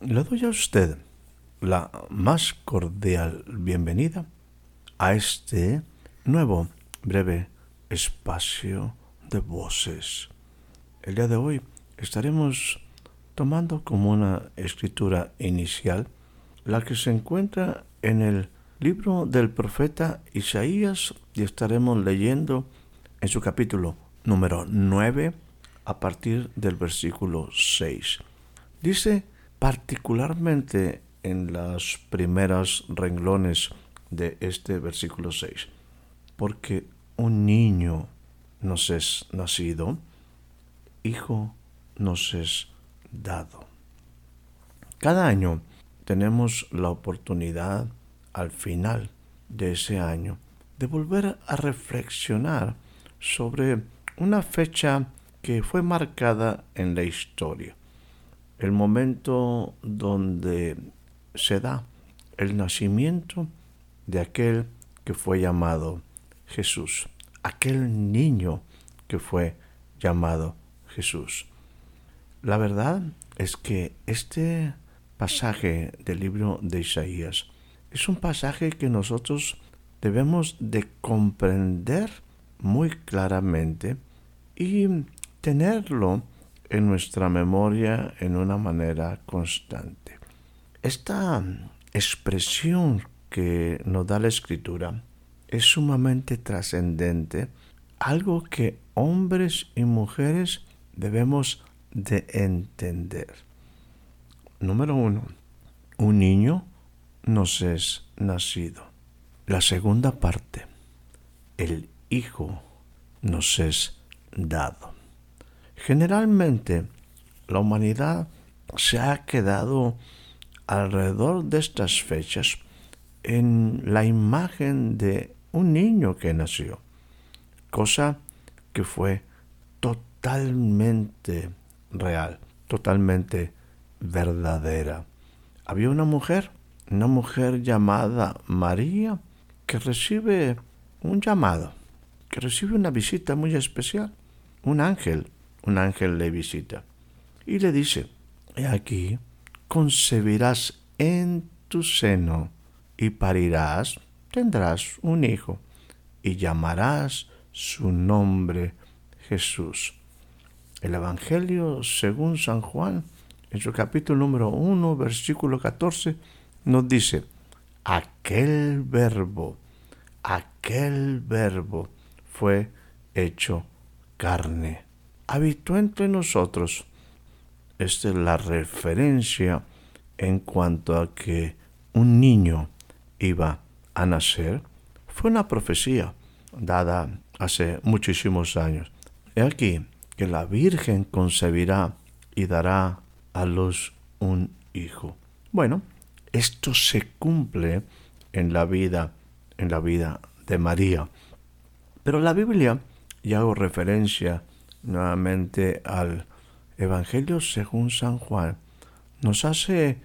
Le doy a usted la más cordial bienvenida a este nuevo breve espacio de voces. El día de hoy estaremos tomando como una escritura inicial la que se encuentra en el libro del profeta Isaías y estaremos leyendo en su capítulo número 9 a partir del versículo 6. Dice particularmente en las primeras renglones de este versículo 6, porque un niño nos es nacido, hijo nos es dado. Cada año tenemos la oportunidad al final de ese año de volver a reflexionar sobre una fecha que fue marcada en la historia el momento donde se da el nacimiento de aquel que fue llamado Jesús, aquel niño que fue llamado Jesús. La verdad es que este pasaje del libro de Isaías es un pasaje que nosotros debemos de comprender muy claramente y tenerlo en nuestra memoria en una manera constante. Esta expresión que nos da la escritura es sumamente trascendente, algo que hombres y mujeres debemos de entender. Número uno, un niño nos es nacido. La segunda parte, el hijo nos es dado. Generalmente la humanidad se ha quedado alrededor de estas fechas en la imagen de un niño que nació, cosa que fue totalmente real, totalmente verdadera. Había una mujer, una mujer llamada María, que recibe un llamado, que recibe una visita muy especial, un ángel un ángel le visita y le dice, he aquí, concebirás en tu seno y parirás, tendrás un hijo y llamarás su nombre Jesús. El Evangelio según San Juan, en su capítulo número 1, versículo 14, nos dice, aquel verbo, aquel verbo fue hecho carne habitó entre nosotros. Esta es la referencia en cuanto a que un niño iba a nacer. Fue una profecía dada hace muchísimos años. He aquí que la Virgen concebirá y dará a luz un hijo. Bueno, esto se cumple en la vida, en la vida de María. Pero la Biblia, y hago referencia nuevamente al Evangelio según San Juan, nos hace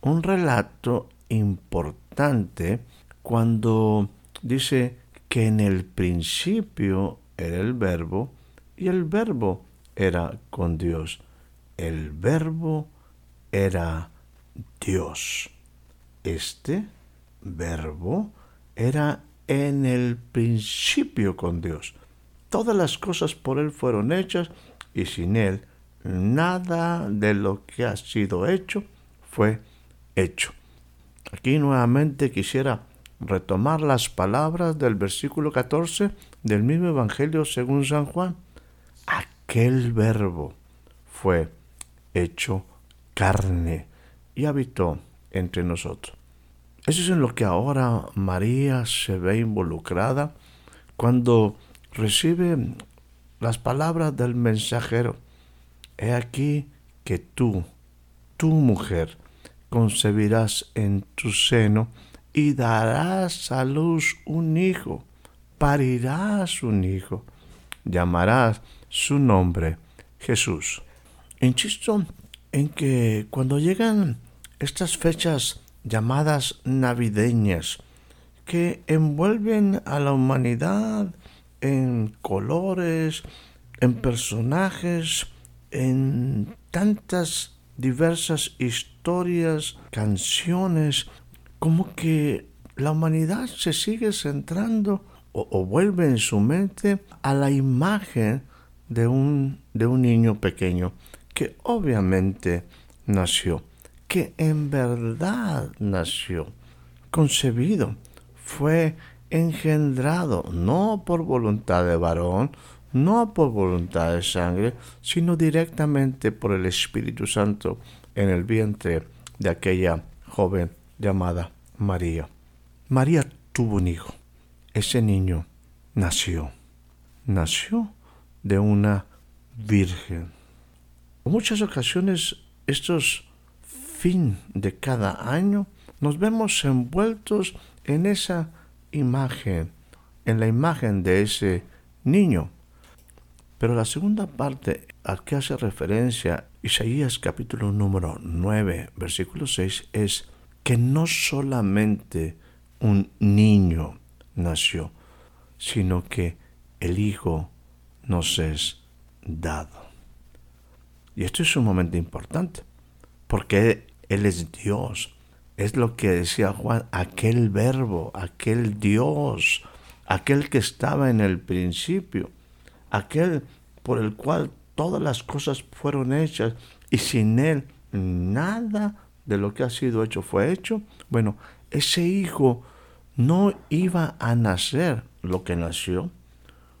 un relato importante cuando dice que en el principio era el verbo y el verbo era con Dios. El verbo era Dios. Este verbo era en el principio con Dios. Todas las cosas por Él fueron hechas y sin Él nada de lo que ha sido hecho fue hecho. Aquí nuevamente quisiera retomar las palabras del versículo 14 del mismo Evangelio según San Juan. Aquel verbo fue hecho carne y habitó entre nosotros. Eso es en lo que ahora María se ve involucrada cuando recibe las palabras del mensajero, he aquí que tú, tu mujer, concebirás en tu seno y darás a luz un hijo, parirás un hijo, llamarás su nombre Jesús. Insisto en que cuando llegan estas fechas llamadas navideñas, que envuelven a la humanidad en colores, en personajes, en tantas diversas historias, canciones, como que la humanidad se sigue centrando o, vuelve en su mente a la imagen de un, de un niño pequeño que obviamente nació, que en verdad nació, concebido, fue engendrado no por voluntad de varón, no por voluntad de sangre, sino directamente por el Espíritu Santo en el vientre de aquella joven llamada María. María tuvo un hijo. Ese niño nació. Nació de una virgen. En muchas ocasiones, estos fin de cada año, nos vemos envueltos en esa imagen, en la imagen de ese niño. Pero la segunda parte a que hace referencia Isaías capítulo número 9, versículo 6 es que no solamente un niño nació, sino que el Hijo nos es dado. Y esto es sumamente importante, porque Él es Dios. Es lo que decía Juan, aquel verbo, aquel Dios, aquel que estaba en el principio, aquel por el cual todas las cosas fueron hechas y sin Él nada de lo que ha sido hecho fue hecho. Bueno, ese hijo no iba a nacer lo que nació,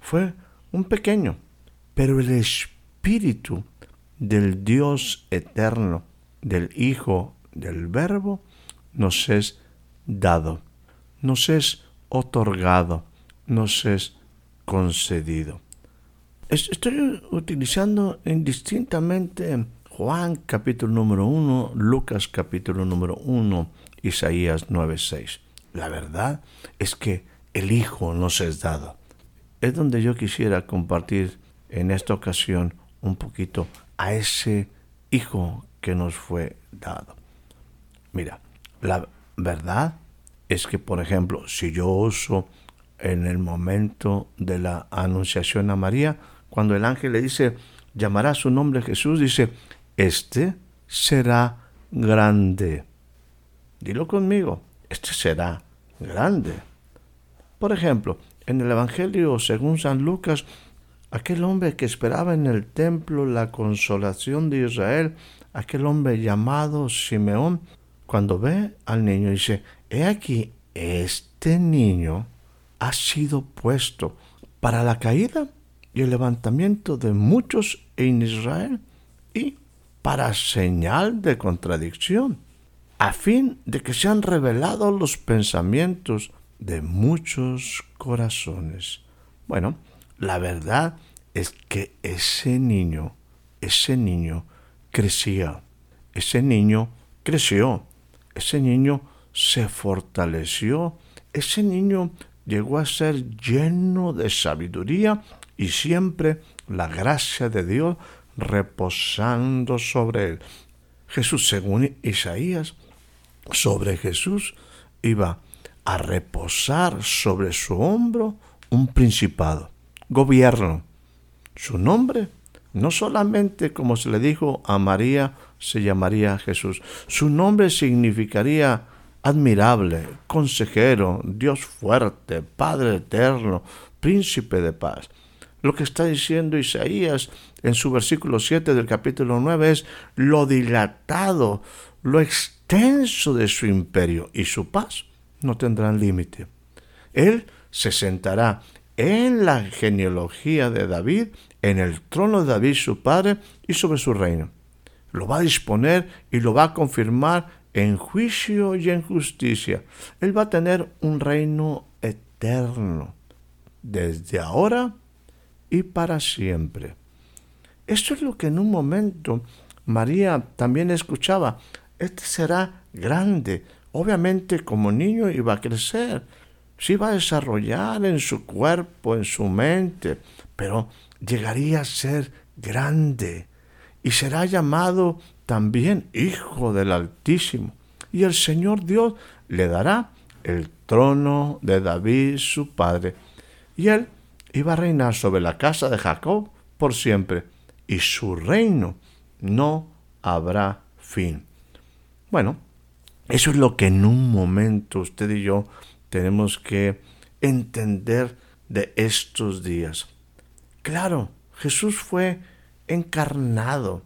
fue un pequeño, pero el espíritu del Dios eterno, del Hijo, del Verbo, nos es dado, nos es otorgado, nos es concedido. Estoy utilizando indistintamente Juan capítulo número 1, Lucas capítulo número 1, Isaías 9:6. La verdad es que el Hijo nos es dado. Es donde yo quisiera compartir en esta ocasión un poquito a ese Hijo que nos fue dado. Mira, la verdad es que, por ejemplo, si yo uso en el momento de la anunciación a María, cuando el ángel le dice, llamará su nombre Jesús, dice, este será grande. Dilo conmigo, este será grande. Por ejemplo, en el Evangelio según San Lucas, aquel hombre que esperaba en el templo la consolación de Israel, aquel hombre llamado Simeón, cuando ve al niño dice, he aquí, este niño ha sido puesto para la caída y el levantamiento de muchos en Israel y para señal de contradicción, a fin de que sean revelados los pensamientos de muchos corazones. Bueno, la verdad es que ese niño, ese niño crecía, ese niño creció, ese niño se fortaleció, ese niño llegó a ser lleno de sabiduría y siempre la gracia de Dios reposando sobre él. Jesús, según Isaías, sobre Jesús iba a reposar sobre su hombro un principado, gobierno. Su nombre, no solamente como se le dijo a María, se llamaría Jesús. Su nombre significaría admirable, consejero, Dios fuerte, Padre eterno, príncipe de paz. Lo que está diciendo Isaías en su versículo 7 del capítulo 9 es lo dilatado, lo extenso de su imperio y su paz no tendrán límite. Él se sentará en la genealogía de David, en el trono de David su padre y sobre su reino. Lo va a disponer y lo va a confirmar en juicio y en justicia. Él va a tener un reino eterno desde ahora y para siempre. Esto es lo que en un momento María también escuchaba. Este será grande. Obviamente como niño iba a crecer, se iba a desarrollar en su cuerpo, en su mente, pero llegaría a ser grande y será llamado también Hijo del Altísimo. Y el Señor Dios le dará el trono de David su padre. Y él iba a reinar sobre la casa de Jacob por siempre, y su reino no habrá fin. Bueno, eso es lo que en un momento usted y yo tenemos que entender de estos días. Claro, Jesús fue encarnado.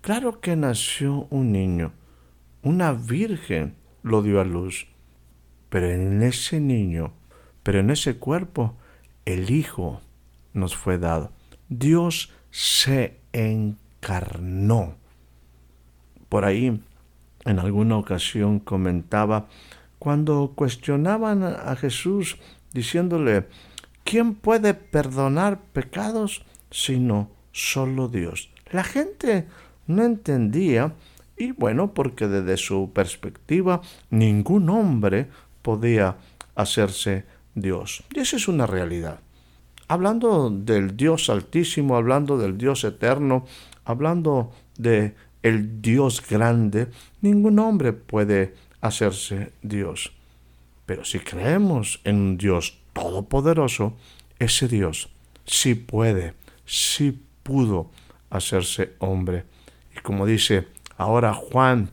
Claro que nació un niño. Una virgen lo dio a luz. Pero en ese niño, pero en ese cuerpo, el Hijo nos fue dado. Dios se encarnó. Por ahí, en alguna ocasión comentaba, cuando cuestionaban a Jesús diciéndole, ¿quién puede perdonar pecados sino solo Dios? La gente no entendía y bueno, porque desde su perspectiva ningún hombre podía hacerse Dios. Y esa es una realidad. Hablando del Dios altísimo, hablando del Dios eterno, hablando de el Dios grande, ningún hombre puede hacerse Dios. Pero si creemos en un Dios todopoderoso, ese Dios sí puede, sí pudo hacerse hombre. Y como dice ahora Juan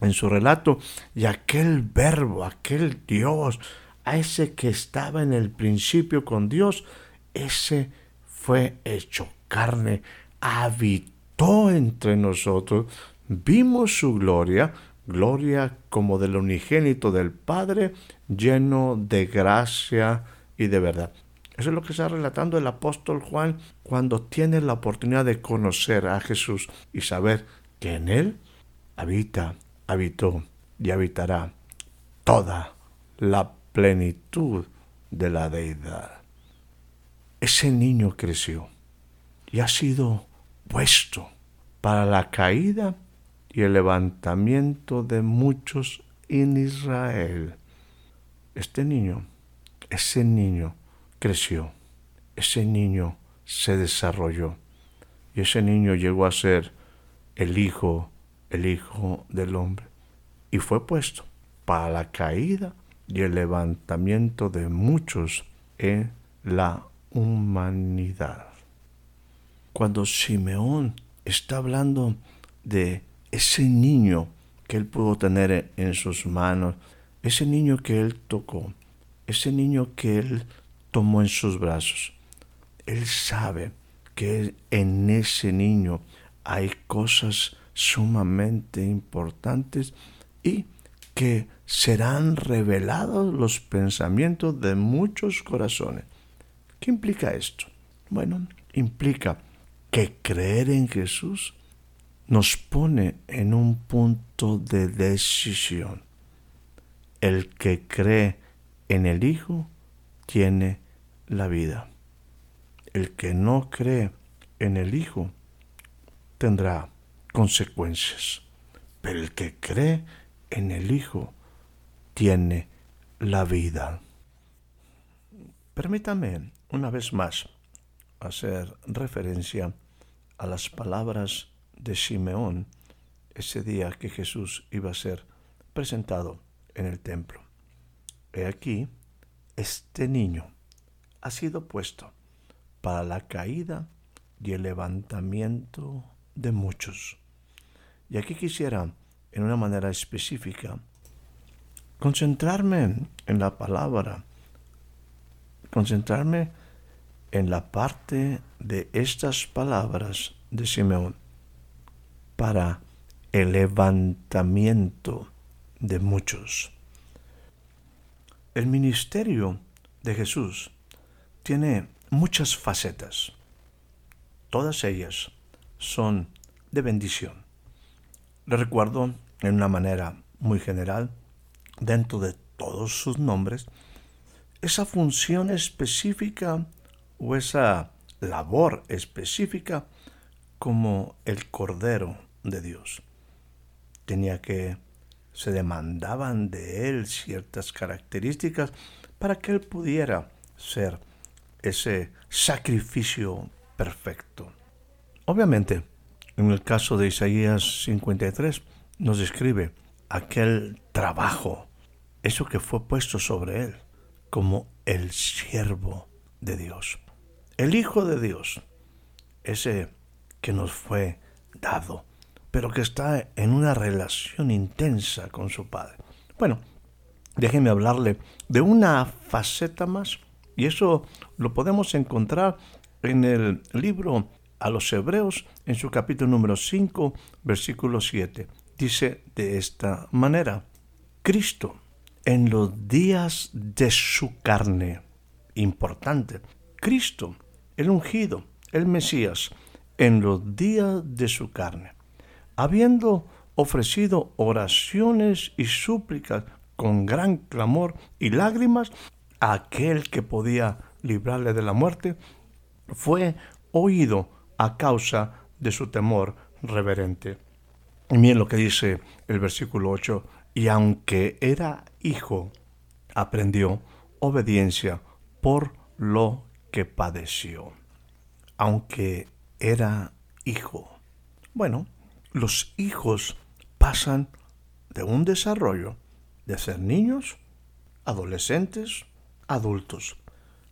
en su relato, y aquel verbo, aquel Dios, a ese que estaba en el principio con Dios, ese fue hecho carne, habitó entre nosotros, vimos su gloria, gloria como del unigénito del Padre, lleno de gracia y de verdad. Eso es lo que está relatando el apóstol Juan cuando tiene la oportunidad de conocer a Jesús y saber que en Él habita, habitó y habitará toda la plenitud de la deidad. Ese niño creció y ha sido puesto para la caída y el levantamiento de muchos en Israel. Este niño, ese niño creció, ese niño se desarrolló y ese niño llegó a ser el hijo, el hijo del hombre y fue puesto para la caída y el levantamiento de muchos en la humanidad. Cuando Simeón está hablando de ese niño que él pudo tener en sus manos, ese niño que él tocó, ese niño que él tomó en sus brazos. Él sabe que en ese niño hay cosas sumamente importantes y que serán revelados los pensamientos de muchos corazones. ¿Qué implica esto? Bueno, implica que creer en Jesús nos pone en un punto de decisión. El que cree en el Hijo tiene la vida. El que no cree en el Hijo tendrá consecuencias. Pero el que cree en el Hijo tiene la vida. Permítame una vez más hacer referencia a las palabras de Simeón ese día que Jesús iba a ser presentado en el templo. He aquí, este niño ha sido puesto para la caída y el levantamiento de muchos. Y aquí quisiera, en una manera específica, concentrarme en la palabra, concentrarme en la parte de estas palabras de Simeón para el levantamiento de muchos. El ministerio de Jesús tiene muchas facetas. Todas ellas son de bendición. Le recuerdo en una manera muy general, dentro de todos sus nombres, esa función específica o esa labor específica como el Cordero de Dios. Tenía que, se demandaban de él ciertas características para que él pudiera ser ese sacrificio perfecto. Obviamente, en el caso de Isaías 53, nos describe aquel trabajo, eso que fue puesto sobre él, como el siervo de Dios, el Hijo de Dios, ese que nos fue dado, pero que está en una relación intensa con su Padre. Bueno, déjenme hablarle de una faceta más, y eso lo podemos encontrar en el libro a los Hebreos en su capítulo número 5, versículo 7. Dice de esta manera, Cristo en los días de su carne. Importante. Cristo, el ungido, el Mesías, en los días de su carne, habiendo ofrecido oraciones y súplicas con gran clamor y lágrimas a aquel que podía librarle de la muerte, fue oído a causa de su temor reverente. Y miren lo que dice el versículo 8, y aunque era hijo, aprendió obediencia por lo que padeció. Aunque era hijo. Bueno, los hijos pasan de un desarrollo de ser niños, adolescentes, adultos.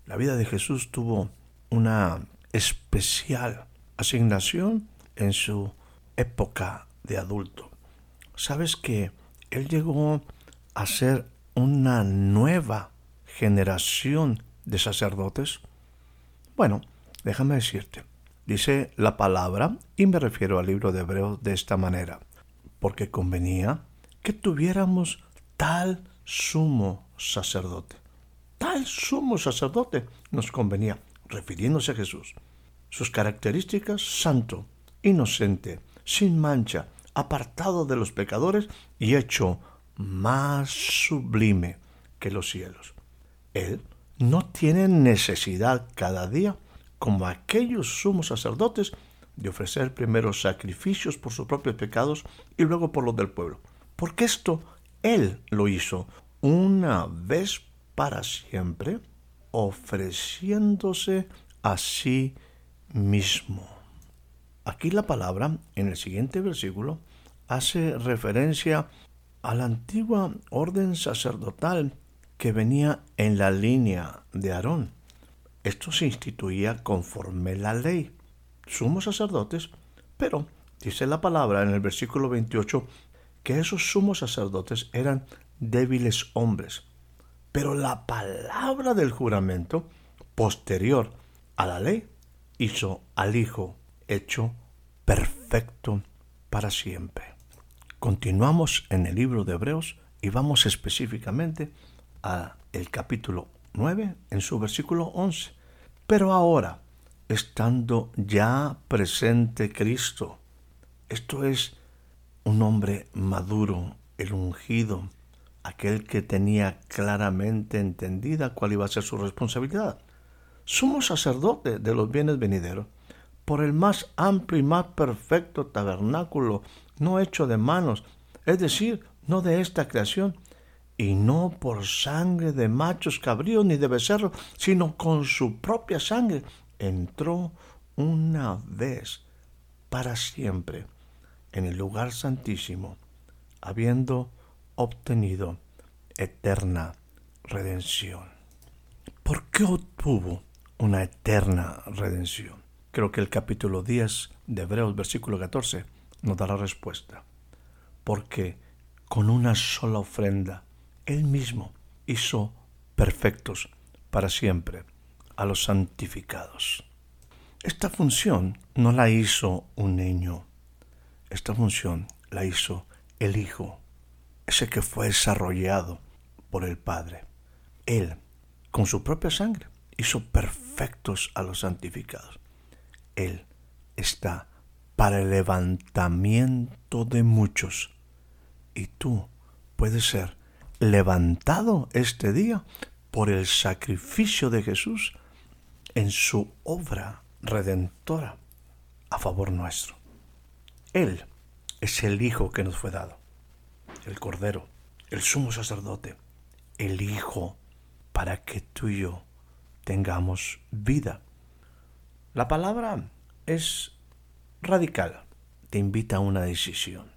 La vida de Jesús tuvo una especial asignación en su época de adulto. ¿Sabes que él llegó a ser una nueva generación de sacerdotes? Bueno, déjame decirte, dice la palabra, y me refiero al libro de Hebreos de esta manera, porque convenía que tuviéramos tal sumo sacerdote. Tal sumo sacerdote nos convenía, refiriéndose a Jesús. Sus características, santo, inocente, sin mancha, apartado de los pecadores y hecho más sublime que los cielos. Él no tiene necesidad cada día, como aquellos sumos sacerdotes, de ofrecer primero sacrificios por sus propios pecados y luego por los del pueblo. Porque esto Él lo hizo una vez para siempre, ofreciéndose a sí mismo. Aquí la palabra, en el siguiente versículo, hace referencia a la antigua orden sacerdotal que venía en la línea de Aarón. Esto se instituía conforme la ley. Sumos sacerdotes, pero dice la palabra en el versículo 28 que esos sumos sacerdotes eran débiles hombres. Pero la palabra del juramento, posterior a la ley, hizo al Hijo hecho perfecto para siempre. Continuamos en el libro de Hebreos y vamos específicamente a el capítulo 9 en su versículo 11. Pero ahora, estando ya presente Cristo, esto es un hombre maduro, el ungido, aquel que tenía claramente entendida cuál iba a ser su responsabilidad. Somos sacerdotes de los bienes venideros por el más amplio y más perfecto tabernáculo, no hecho de manos, es decir, no de esta creación, y no por sangre de machos cabríos ni de becerros, sino con su propia sangre, entró una vez para siempre en el lugar santísimo, habiendo obtenido eterna redención. ¿Por qué obtuvo una eterna redención? Creo que el capítulo 10 de Hebreos, versículo 14, nos da la respuesta. Porque con una sola ofrenda, Él mismo hizo perfectos para siempre a los santificados. Esta función no la hizo un niño. Esta función la hizo el Hijo, ese que fue desarrollado por el Padre. Él, con su propia sangre, hizo perfectos a los santificados. Él está para el levantamiento de muchos. Y tú puedes ser levantado este día por el sacrificio de Jesús en su obra redentora a favor nuestro. Él es el Hijo que nos fue dado, el Cordero, el sumo sacerdote, el Hijo, para que tú y yo tengamos vida. La palabra es radical, te invita a una decisión.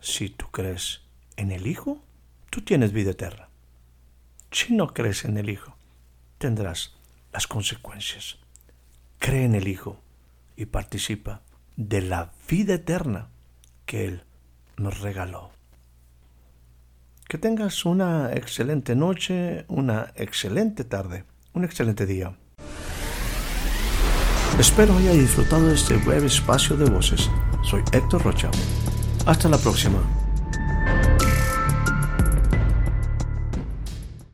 Si tú crees en el Hijo, tú tienes vida eterna. Si no crees en el Hijo, tendrás las consecuencias. Cree en el Hijo y participa de la vida eterna que Él nos regaló. Que tengas una excelente noche, una excelente tarde, un excelente día. Espero haya disfrutado de este breve espacio de voces. Soy Héctor Rocha. Hasta la próxima.